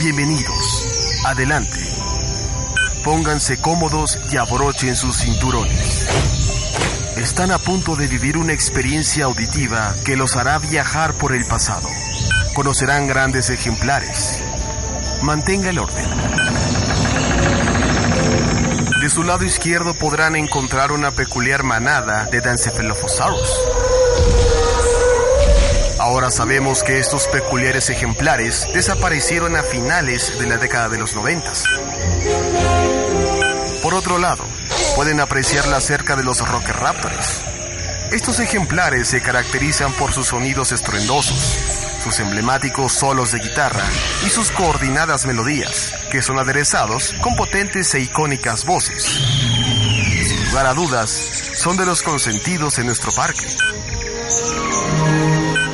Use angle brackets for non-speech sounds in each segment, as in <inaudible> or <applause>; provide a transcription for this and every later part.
Bienvenidos. Adelante. Pónganse cómodos y abrochen sus cinturones. Están a punto de vivir una experiencia auditiva que los hará viajar por el pasado. Conocerán grandes ejemplares. Mantenga el orden. De su lado izquierdo podrán encontrar una peculiar manada de Dancephalophosaurus. Ahora sabemos que estos peculiares ejemplares desaparecieron a finales de la década de los noventas. Por otro lado, pueden apreciarla cerca de los Raptors. Estos ejemplares se caracterizan por sus sonidos estruendosos, sus emblemáticos solos de guitarra y sus coordinadas melodías, que son aderezados con potentes e icónicas voces. Sin lugar a dudas, son de los consentidos en nuestro parque.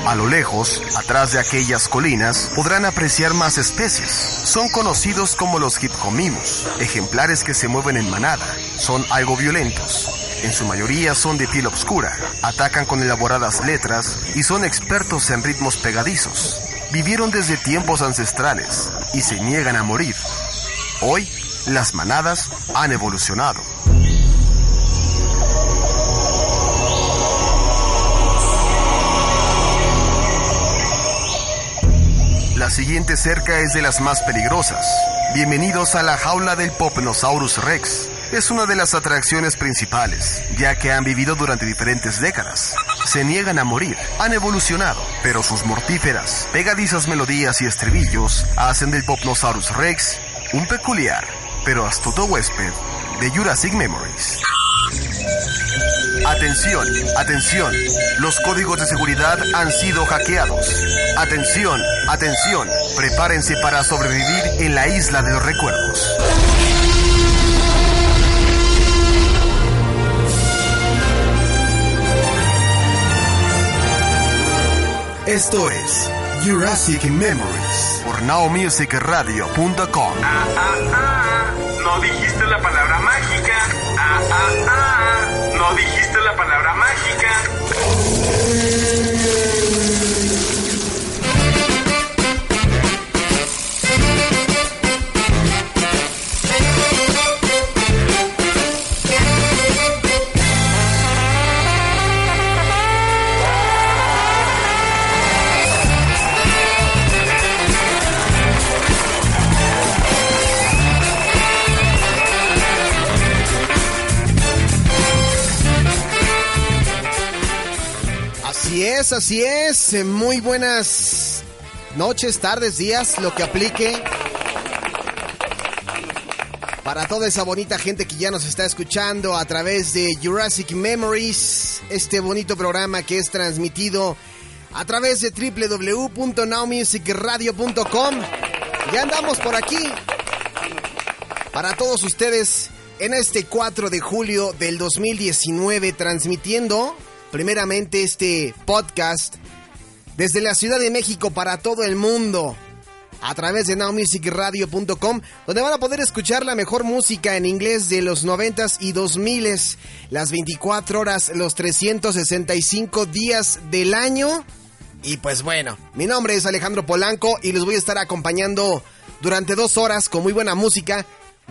A lo lejos, atrás de aquellas colinas, podrán apreciar más especies. Son conocidos como los hipcomimus, ejemplares que se mueven en manada. Son algo violentos. En su mayoría son de piel oscura, atacan con elaboradas letras y son expertos en ritmos pegadizos. Vivieron desde tiempos ancestrales y se niegan a morir. Hoy, las manadas han evolucionado. Siguiente cerca es de las más peligrosas. Bienvenidos a la jaula del Popnosaurus Rex. Es una de las atracciones principales, ya que han vivido durante diferentes décadas. Se niegan a morir, han evolucionado, pero sus mortíferas, pegadizas melodías y estribillos hacen del Popnosaurus Rex un peculiar, pero astuto huésped de Jurassic Memories. Atención, atención. Los códigos de seguridad han sido hackeados. Atención, atención. Prepárense para sobrevivir en la isla de los recuerdos. Esto es Jurassic Memories por NowMusicRadio.com. Ah, ah, ah. No dijiste la palabra mágica. Ah, ah, ah. No dijiste Mexico. Así es, es. Muy buenas noches, tardes, días, lo que aplique. Para toda esa bonita gente que ya nos está escuchando a través de Jurassic Memories, este bonito programa que es transmitido a través de www.nowmusicradio.com. Ya andamos por aquí para todos ustedes en este 4 de julio del 2019 transmitiendo primeramente este podcast desde la Ciudad de México para todo el mundo a través de nowmusicradio.com donde van a poder escuchar la mejor música en inglés de los 90s y 2000s, las 24 horas, los 365 días del año. Y pues bueno, mi nombre es Alejandro Polanco y les voy a estar acompañando durante dos horas con muy buena música,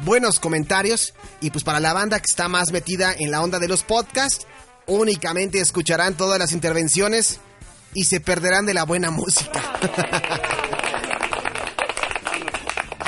buenos comentarios y pues para la banda que está más metida en la onda de los podcasts, únicamente escucharán todas las intervenciones y se perderán de la buena música. <laughs>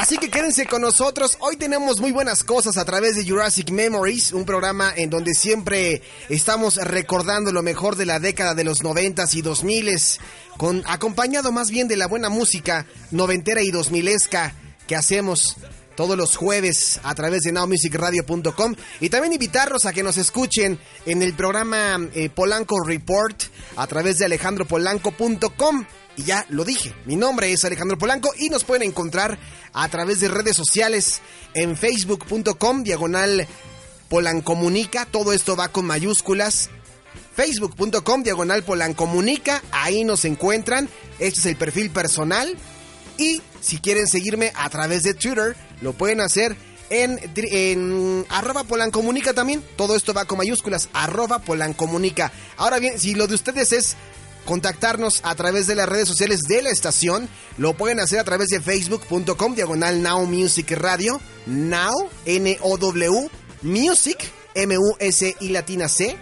Así que quédense con nosotros. Hoy tenemos muy buenas cosas a través de Jurassic Memories, un programa en donde siempre estamos recordando lo mejor de la década de los noventas y dos miles, con acompañado más bien de la buena música noventera y dos milesca que hacemos todos los jueves a través de nowmusicradio.com y también invitarlos a que nos escuchen en el programa eh, Polanco Report a través de alejandropolanco.com. Y ya lo dije, mi nombre es Alejandro Polanco y nos pueden encontrar a través de redes sociales en facebook.com diagonal polancomunica, todo esto va con mayúsculas, facebook.com diagonal polancomunica, ahí nos encuentran, este es el perfil personal y si quieren seguirme a través de Twitter, lo pueden hacer en, en arroba polancomunica también. Todo esto va con mayúsculas, arroba polancomunica. Ahora bien, si lo de ustedes es contactarnos a través de las redes sociales de la estación, lo pueden hacer a través de facebook.com diagonal Now Music Radio, Now, N-O-W, Music, M-U-S y latina C,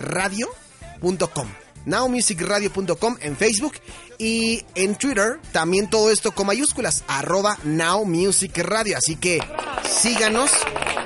radio.com. NowMusicRadio.com en Facebook y en Twitter también todo esto con mayúsculas, arroba Now Music Radio. Así que síganos,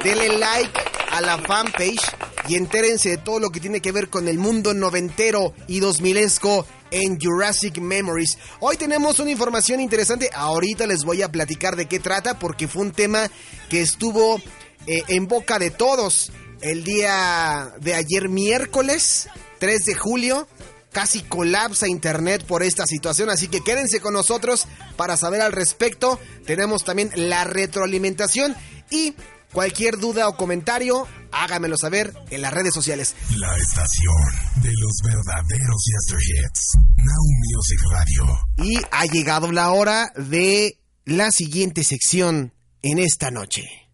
denle like a la fanpage y entérense de todo lo que tiene que ver con el mundo noventero y dos milesco en Jurassic Memories. Hoy tenemos una información interesante, ahorita les voy a platicar de qué trata porque fue un tema que estuvo eh, en boca de todos el día de ayer miércoles 3 de julio casi colapsa Internet por esta situación, así que quédense con nosotros para saber al respecto. Tenemos también la retroalimentación y cualquier duda o comentario, hágamelo saber en las redes sociales. La estación de los verdaderos Hits, Now Music Radio. Y ha llegado la hora de la siguiente sección en esta noche.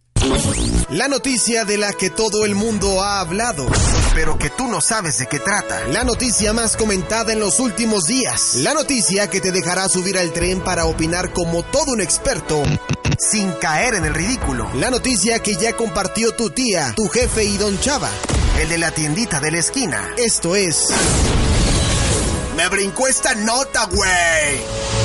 La noticia de la que todo el mundo ha hablado, pero que tú no sabes de qué trata. La noticia más comentada en los últimos días. La noticia que te dejará subir al tren para opinar como todo un experto. Sin caer en el ridículo. La noticia que ya compartió tu tía, tu jefe y don Chava. El de la tiendita de la esquina. Esto es... Me brincó esta nota, güey.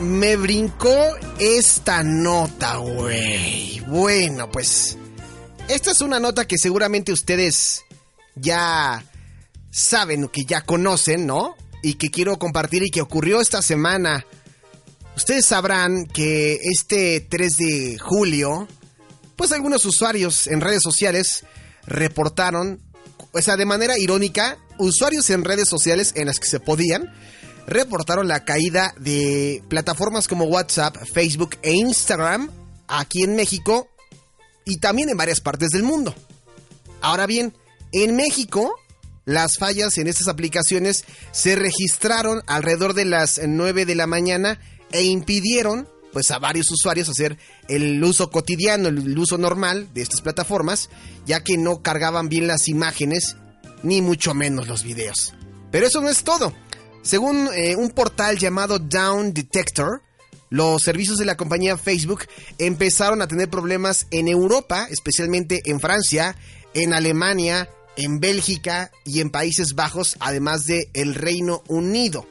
Me brincó esta nota, güey. Bueno, pues esta es una nota que seguramente ustedes ya saben, que ya conocen, ¿no? Y que quiero compartir y que ocurrió esta semana. Ustedes sabrán que este 3 de julio, pues algunos usuarios en redes sociales reportaron, o sea, de manera irónica, usuarios en redes sociales en las que se podían, reportaron la caída de plataformas como WhatsApp, Facebook e Instagram aquí en México y también en varias partes del mundo. Ahora bien, en México, las fallas en estas aplicaciones se registraron alrededor de las 9 de la mañana e impidieron pues a varios usuarios hacer el uso cotidiano, el uso normal de estas plataformas, ya que no cargaban bien las imágenes ni mucho menos los videos. Pero eso no es todo. Según eh, un portal llamado Down Detector, los servicios de la compañía Facebook empezaron a tener problemas en Europa, especialmente en Francia, en Alemania, en Bélgica y en Países Bajos, además de el Reino Unido.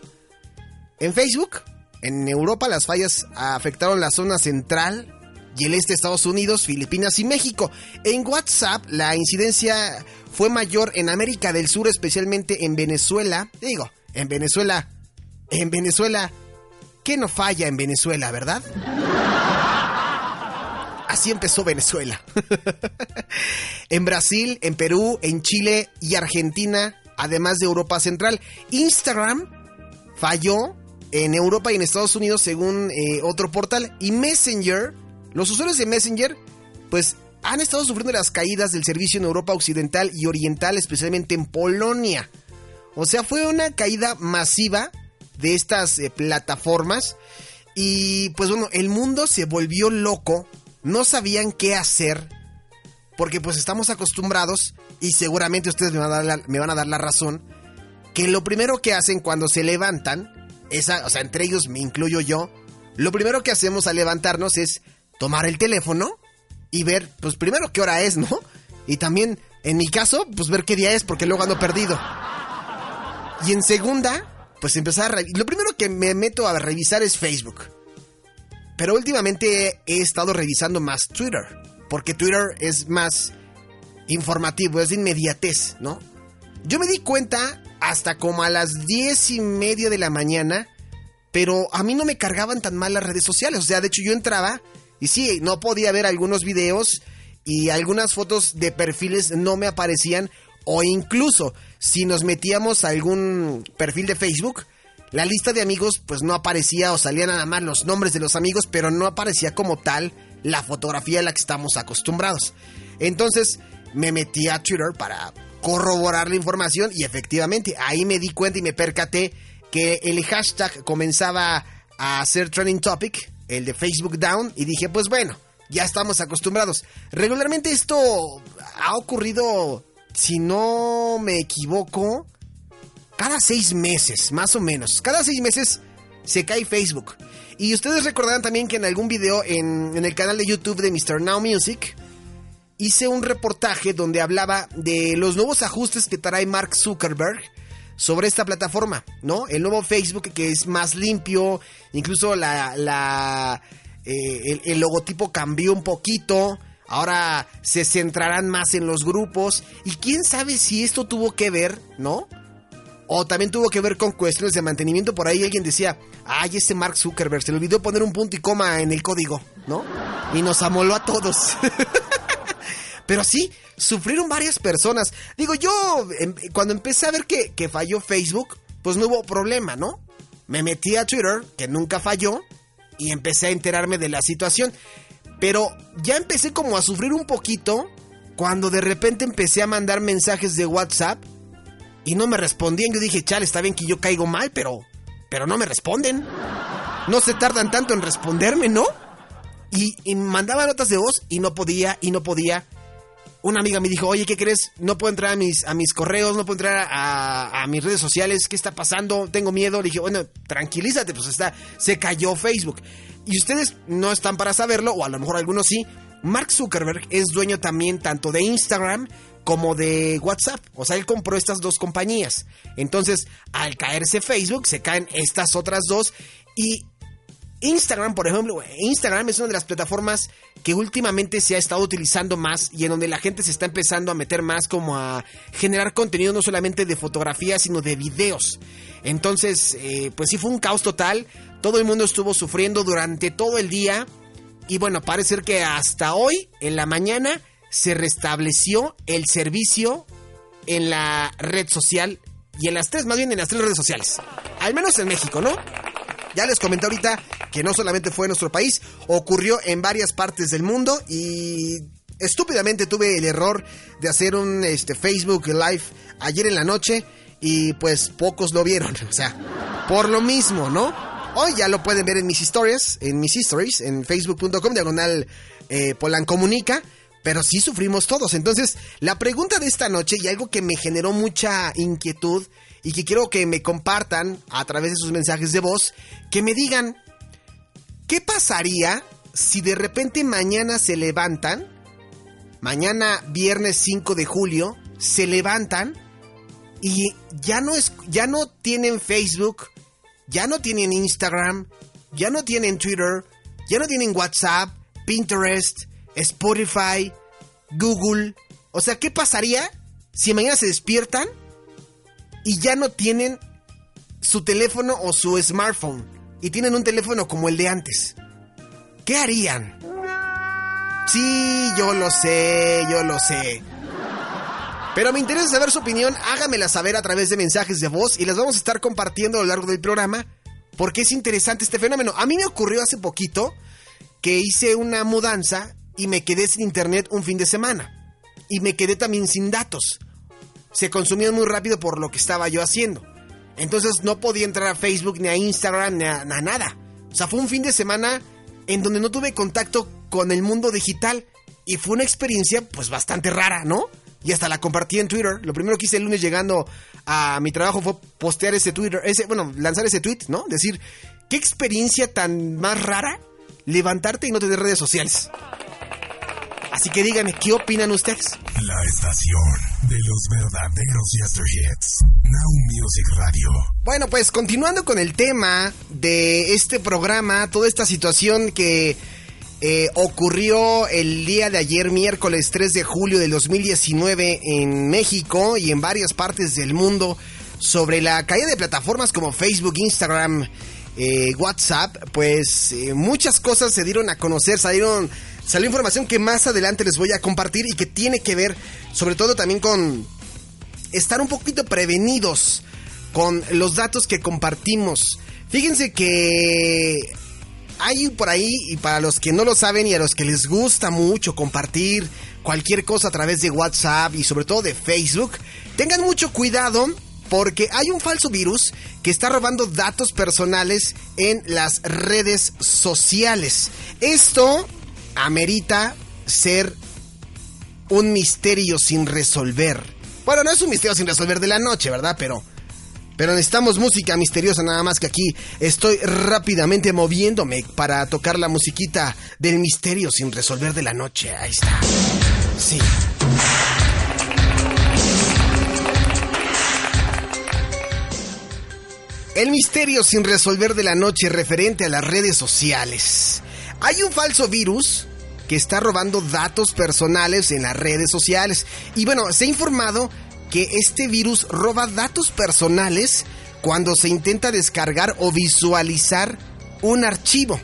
En Facebook, en Europa las fallas afectaron la zona central y el este de Estados Unidos, Filipinas y México. En WhatsApp la incidencia fue mayor en América del Sur, especialmente en Venezuela. Digo, en Venezuela, en Venezuela, ¿qué no falla en Venezuela, verdad? Así empezó Venezuela. <laughs> en Brasil, en Perú, en Chile y Argentina, además de Europa Central. Instagram falló en Europa y en Estados Unidos según eh, otro portal. Y Messenger, los usuarios de Messenger, pues han estado sufriendo las caídas del servicio en Europa Occidental y Oriental, especialmente en Polonia. O sea, fue una caída masiva de estas eh, plataformas. Y pues bueno, el mundo se volvió loco. No sabían qué hacer. Porque pues estamos acostumbrados, y seguramente ustedes me van a dar la, me van a dar la razón, que lo primero que hacen cuando se levantan, esa, o sea, entre ellos me incluyo yo, lo primero que hacemos al levantarnos es tomar el teléfono y ver, pues primero qué hora es, ¿no? Y también, en mi caso, pues ver qué día es, porque luego ando perdido. Y en segunda, pues empezar a... Lo primero que me meto a revisar es Facebook. Pero últimamente he estado revisando más Twitter. Porque Twitter es más informativo, es de inmediatez, ¿no? Yo me di cuenta hasta como a las diez y media de la mañana, pero a mí no me cargaban tan mal las redes sociales. O sea, de hecho yo entraba y sí, no podía ver algunos videos y algunas fotos de perfiles no me aparecían o incluso si nos metíamos a algún perfil de Facebook, la lista de amigos pues no aparecía o salían nada más los nombres de los amigos, pero no aparecía como tal la fotografía a la que estamos acostumbrados. Entonces me metí a Twitter para corroborar la información y efectivamente ahí me di cuenta y me percaté que el hashtag comenzaba a ser trending topic, el de Facebook Down, y dije pues bueno, ya estamos acostumbrados. Regularmente esto ha ocurrido, si no me equivoco, cada seis meses, más o menos. Cada seis meses se cae Facebook. Y ustedes recordarán también que en algún video en, el canal de YouTube de Mr. Now Music hice un reportaje donde hablaba de los nuevos ajustes que trae Mark Zuckerberg sobre esta plataforma, ¿no? El nuevo Facebook que es más limpio, incluso la, la eh, el logotipo cambió un poquito. Ahora se centrarán más en los grupos. Y quién sabe si esto tuvo que ver, ¿no? O también tuvo que ver con cuestiones de mantenimiento. Por ahí alguien decía, ay, ese Mark Zuckerberg se le olvidó poner un punto y coma en el código, ¿no? Y nos amoló a todos. <laughs> Pero sí, sufrieron varias personas. Digo, yo em, cuando empecé a ver que, que falló Facebook, pues no hubo problema, ¿no? Me metí a Twitter, que nunca falló, y empecé a enterarme de la situación. Pero ya empecé como a sufrir un poquito cuando de repente empecé a mandar mensajes de WhatsApp y no me respondían. Yo dije, chale, está bien que yo caigo mal, pero, pero no me responden. No se tardan tanto en responderme, ¿no? Y, mandaba notas de voz y no podía, y no podía. Una amiga me dijo, oye, ¿qué crees? No puedo entrar a mis, a mis correos, no puedo entrar a, mis redes sociales, ¿qué está pasando? Tengo miedo. Le dije, bueno, tranquilízate, pues está, se cayó Facebook. Y ustedes no están para saberlo, o a lo mejor algunos sí. Mark Zuckerberg es dueño también tanto de Instagram como de WhatsApp. O sea, él compró estas dos compañías. Entonces, al caerse Facebook, se caen estas otras dos. Y Instagram, por ejemplo, Instagram es una de las plataformas que últimamente se ha estado utilizando más y en donde la gente se está empezando a meter más como a generar contenido no solamente de fotografías, sino de videos. Entonces, eh, pues sí fue un caos total. Todo el mundo estuvo sufriendo durante todo el día. Y bueno, parece que hasta hoy, en la mañana, se restableció el servicio en la red social y en las tres, más bien en las tres redes sociales. Al menos en México, ¿no? Ya les comenté ahorita que no solamente fue en nuestro país, ocurrió en varias partes del mundo y estúpidamente tuve el error de hacer un este, Facebook Live ayer en la noche y pues pocos lo vieron. <laughs> O sea, por lo mismo, ¿no? Hoy ya lo pueden ver en mis historias, en mis stories, en facebook.com diagonal eh, Comunica pero sí sufrimos todos. Entonces, la pregunta de esta noche y algo que me generó mucha inquietud y que quiero que me compartan a través de sus mensajes de voz, que me digan, ¿qué pasaría si de repente mañana se levantan, mañana viernes 5 de julio, se levantan y ya no, es, ya no tienen Facebook, ya no tienen Instagram, ya no tienen Twitter, ya no tienen WhatsApp, Pinterest, Spotify, Google. O sea, ¿qué pasaría si mañana se despiertan y ya no tienen su teléfono o su smartphone y tienen un teléfono como el de antes? ¿Qué harían? Sí, yo lo sé, yo lo sé. Pero me interesa saber su opinión, hágamela saber a través de mensajes de voz y las vamos a estar compartiendo a lo largo del programa porque es interesante este fenómeno. A mí me ocurrió hace poquito que hice una mudanza y me quedé sin internet un fin de semana. Y me quedé también sin datos. Se consumían muy rápido por lo que estaba yo haciendo. Entonces no podía entrar a Facebook, ni a Instagram, ni a, nada. O sea, fue un fin de semana en donde no tuve contacto con el mundo digital. Y fue una experiencia pues bastante rara, ¿no? Y hasta la compartí en Twitter. Lo primero que hice el lunes llegando a mi trabajo fue postear ese Twitter, ese, bueno, lanzar ese tweet, ¿no? Decir, qué experiencia tan más rara levantarte y no tener redes sociales. Así que díganme, ¿qué opinan ustedes? La estación de los verdaderos Hits. Now Music Radio. Bueno, pues continuando con el tema de este programa, toda esta situación que eh, ocurrió el día de ayer, miércoles 3 de julio del 2019, en México y en varias partes del mundo, sobre la caída de plataformas como Facebook, Instagram, eh, WhatsApp, pues eh, muchas cosas se dieron a conocer, salieron salió información que más adelante les voy a compartir y que tiene que ver sobre todo también con estar un poquito prevenidos con los datos que compartimos. Fíjense que hay por ahí, y para los que no lo saben y a los que les gusta mucho compartir cualquier cosa a través de WhatsApp y sobre todo de Facebook, tengan mucho cuidado porque hay un falso virus que está robando datos personales en las redes sociales. Esto amerita ser un misterio sin resolver. Bueno, no es un misterio sin resolver de la noche, ¿verdad? Pero pero necesitamos música misteriosa, nada más que aquí estoy rápidamente moviéndome para tocar la musiquita del misterio sin resolver de la noche. Ahí está. Sí. El misterio sin resolver de la noche referente a las redes sociales. Hay un falso virus que está robando datos personales en las redes sociales. Y bueno, se ha informado que este virus roba datos personales cuando se intenta descargar o visualizar un archivo.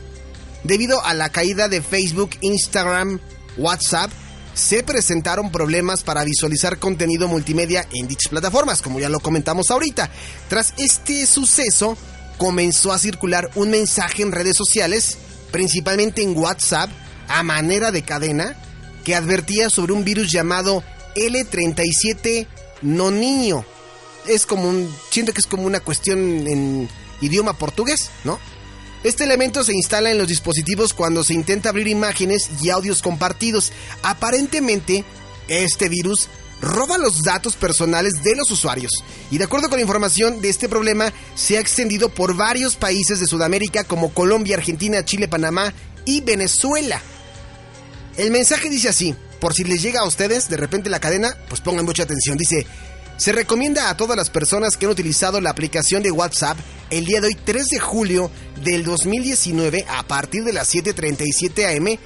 Debido a la caída de Facebook, Instagram, WhatsApp, se presentaron problemas para visualizar contenido multimedia en dichas plataformas, como ya lo comentamos ahorita. Tras este suceso, comenzó a circular un mensaje en redes sociales, principalmente en WhatsApp, a manera de cadena, que advertía sobre un virus llamado L37 no niño. Es como un. Siento que es como una cuestión en idioma portugués, ¿no? Este elemento se instala en los dispositivos cuando se intenta abrir imágenes y audios compartidos. Aparentemente, este virus roba los datos personales de los usuarios. Y de acuerdo con la información de este problema, se ha extendido por varios países de Sudamérica como Colombia, Argentina, Chile, Panamá y Venezuela. El mensaje dice así por si les llega a ustedes de repente la cadena, pues pongan mucha atención. Dice, se recomienda a todas las personas que han utilizado la aplicación de WhatsApp el día de hoy 3 de julio del 2019 a partir de las 7.37 am,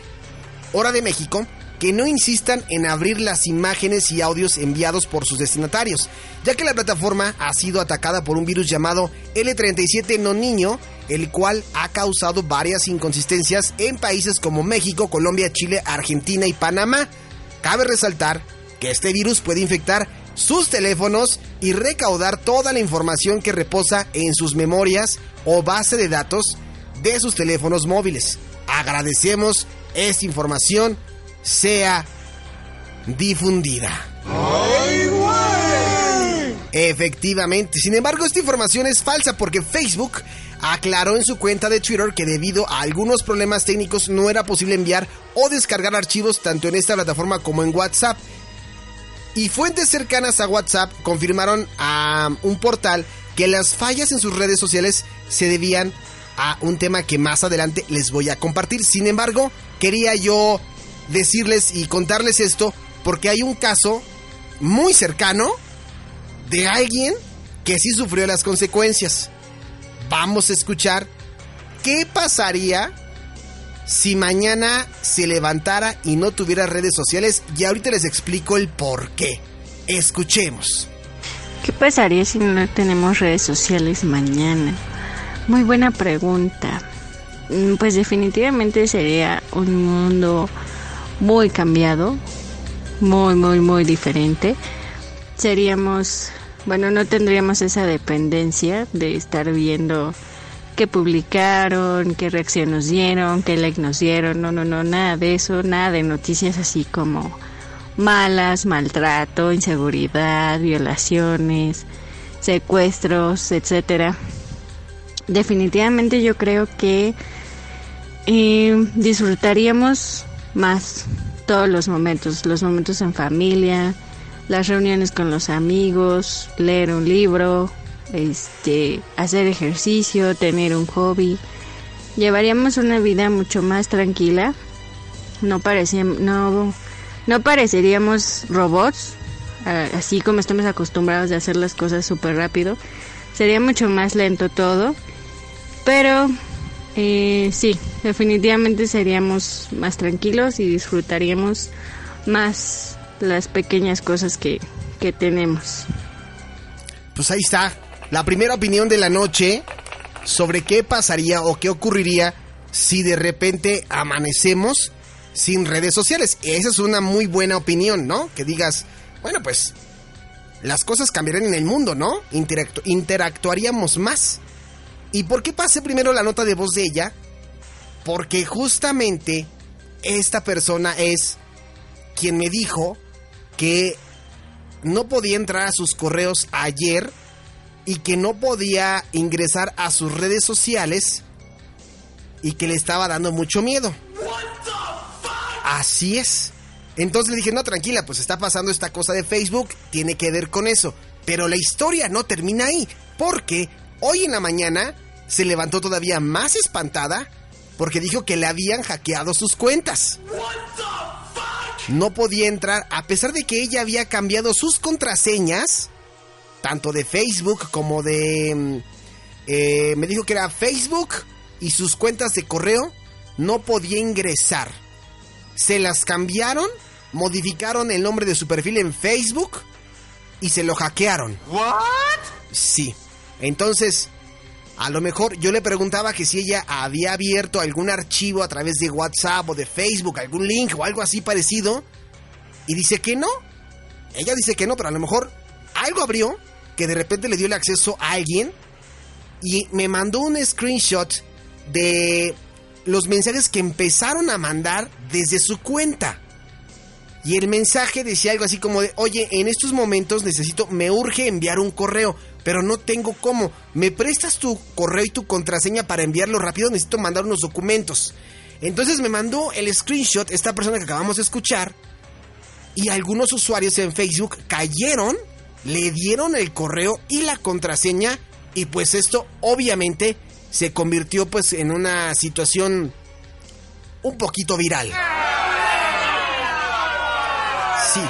hora de México, que no insistan en abrir las imágenes y audios enviados por sus destinatarios, ya que la plataforma ha sido atacada por un virus llamado L37 no niño, el cual ha causado varias inconsistencias en países como México, Colombia, Chile, Argentina y Panamá. Cabe resaltar que este virus puede infectar sus teléfonos y recaudar toda la información que reposa en sus memorias o base de datos de sus teléfonos móviles. Agradecemos esta información sea difundida. Efectivamente, sin embargo esta información es falsa porque Facebook aclaró en su cuenta de Twitter que debido a algunos problemas técnicos no era posible enviar o descargar archivos tanto en esta plataforma como en WhatsApp. Y fuentes cercanas a WhatsApp confirmaron a un portal que las fallas en sus redes sociales se debían a un tema que más adelante les voy a compartir. Sin embargo, quería yo decirles y contarles esto porque hay un caso muy cercano de alguien que sí sufrió las consecuencias. Vamos a escuchar qué pasaría si mañana se levantara y no tuviera redes sociales y ahorita les explico el por qué. Escuchemos. ¿Qué pasaría si no tenemos redes sociales mañana? Muy buena pregunta. Mm, pues definitivamente sería un mundo muy cambiado, muy, muy, muy diferente. Seríamos, bueno, no tendríamos esa dependencia de estar viendo qué publicaron, qué reacción nos dieron, qué like nos dieron, no, no, no, nada de eso, nada de noticias así como malas, maltrato, inseguridad, violaciones, secuestros, etcétera. Definitivamente yo creo que eh, disfrutaríamos más todos los momentos, los momentos en familia, las reuniones con los amigos, leer un libro, este, hacer ejercicio, tener un hobby. Llevaríamos una vida mucho más tranquila. No no, no pareceríamos robots, así como estamos acostumbrados de hacer las cosas súper rápido. Sería mucho más lento todo, pero eh, sí, definitivamente seríamos más tranquilos y disfrutaríamos más las pequeñas cosas que, que tenemos. Pues ahí está, la primera opinión de la noche sobre qué pasaría o qué ocurriría si de repente amanecemos sin redes sociales. Esa es una muy buena opinión, ¿no? Que digas, bueno, pues las cosas cambiarían en el mundo, ¿no? interactuaríamos más. ¿Y por qué pasé primero la nota de voz de ella? Porque justamente esta persona es quien me dijo que no podía entrar a sus correos ayer y que no podía ingresar a sus redes sociales y que le estaba dando mucho miedo. Así es. Entonces le dije, no, tranquila, pues está pasando esta cosa de Facebook, tiene que ver con eso. Pero la historia no termina ahí, porque hoy en la mañana se levantó todavía más espantada porque dijo que le habían hackeado sus cuentas. No podía entrar a pesar de que ella había cambiado sus contraseñas, tanto de Facebook como de... Mm, eh, me dijo que era Facebook y sus cuentas de correo, no podía ingresar. Se las cambiaron, modificaron el nombre de su perfil en Facebook y se lo hackearon. ¿What? Sí. Entonces, a lo mejor yo le preguntaba que si ella había abierto algún archivo a través de WhatsApp o de Facebook, algún link o algo así parecido. Y dice que no. Ella dice que no, pero a lo mejor algo abrió que de repente le dio el acceso a alguien y me mandó un screenshot de los mensajes que empezaron a mandar desde su cuenta. Y el mensaje decía algo así como de, oye, en estos momentos necesito, me urge enviar un correo pero no tengo cómo. ¿Me prestas tu correo y tu contraseña para enviarlo rápido? Necesito mandar unos documentos. Entonces me mandó el screenshot esta persona que acabamos de escuchar y algunos usuarios en Facebook cayeron, le dieron el correo y la contraseña y pues esto obviamente se convirtió pues en una situación un poquito viral. Sí.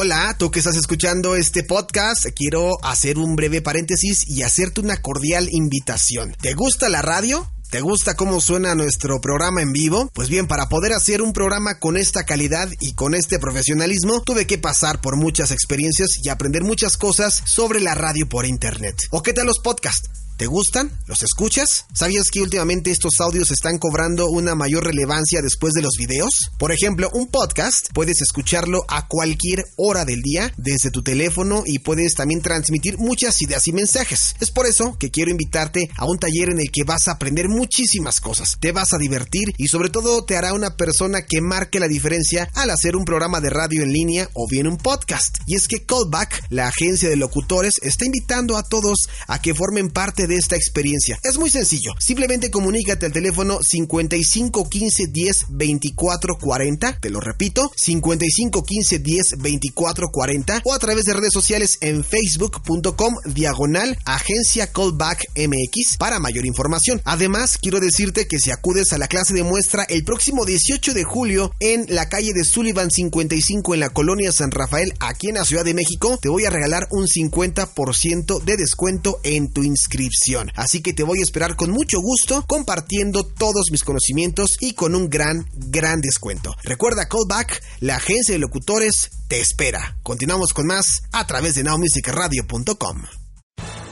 Hola, tú que estás escuchando este podcast, quiero hacer un breve paréntesis y hacerte una cordial invitación. ¿Te gusta la radio? ¿Te gusta cómo suena nuestro programa en vivo? Pues bien, para poder hacer un programa con esta calidad y con este profesionalismo, tuve que pasar por muchas experiencias y aprender muchas cosas sobre la radio por internet. ¿O qué tal los podcasts? ¿Te gustan? ¿Los escuchas? ¿Sabías que últimamente estos audios están cobrando una mayor relevancia después de los videos? Por ejemplo, un podcast puedes escucharlo a cualquier hora del día desde tu teléfono y puedes también transmitir muchas ideas y mensajes. Es por eso que quiero invitarte a un taller en el que vas a aprender muchísimas cosas, te vas a divertir y sobre todo te hará una persona que marque la diferencia al hacer un programa de radio en línea o bien un podcast. Y es que Callback, la agencia de locutores, está invitando a todos a que formen parte de esta experiencia. Es muy sencillo, simplemente comunícate al teléfono 55 15 10 24 40, te lo repito, 55 15 10 24 40 o a través de redes sociales en facebook.com diagonal agencia callback mx para mayor información. Además, quiero decirte que si acudes a la clase de muestra el próximo 18 de julio en la calle de Sullivan 55 en la colonia San Rafael aquí en la Ciudad de México, te voy a regalar un 50% de descuento en tu inscripción. Así que te voy a esperar con mucho gusto compartiendo todos mis conocimientos y con un gran, gran descuento. Recuerda Callback, la agencia de locutores te espera. Continuamos con más a través de nowmusicradio.com.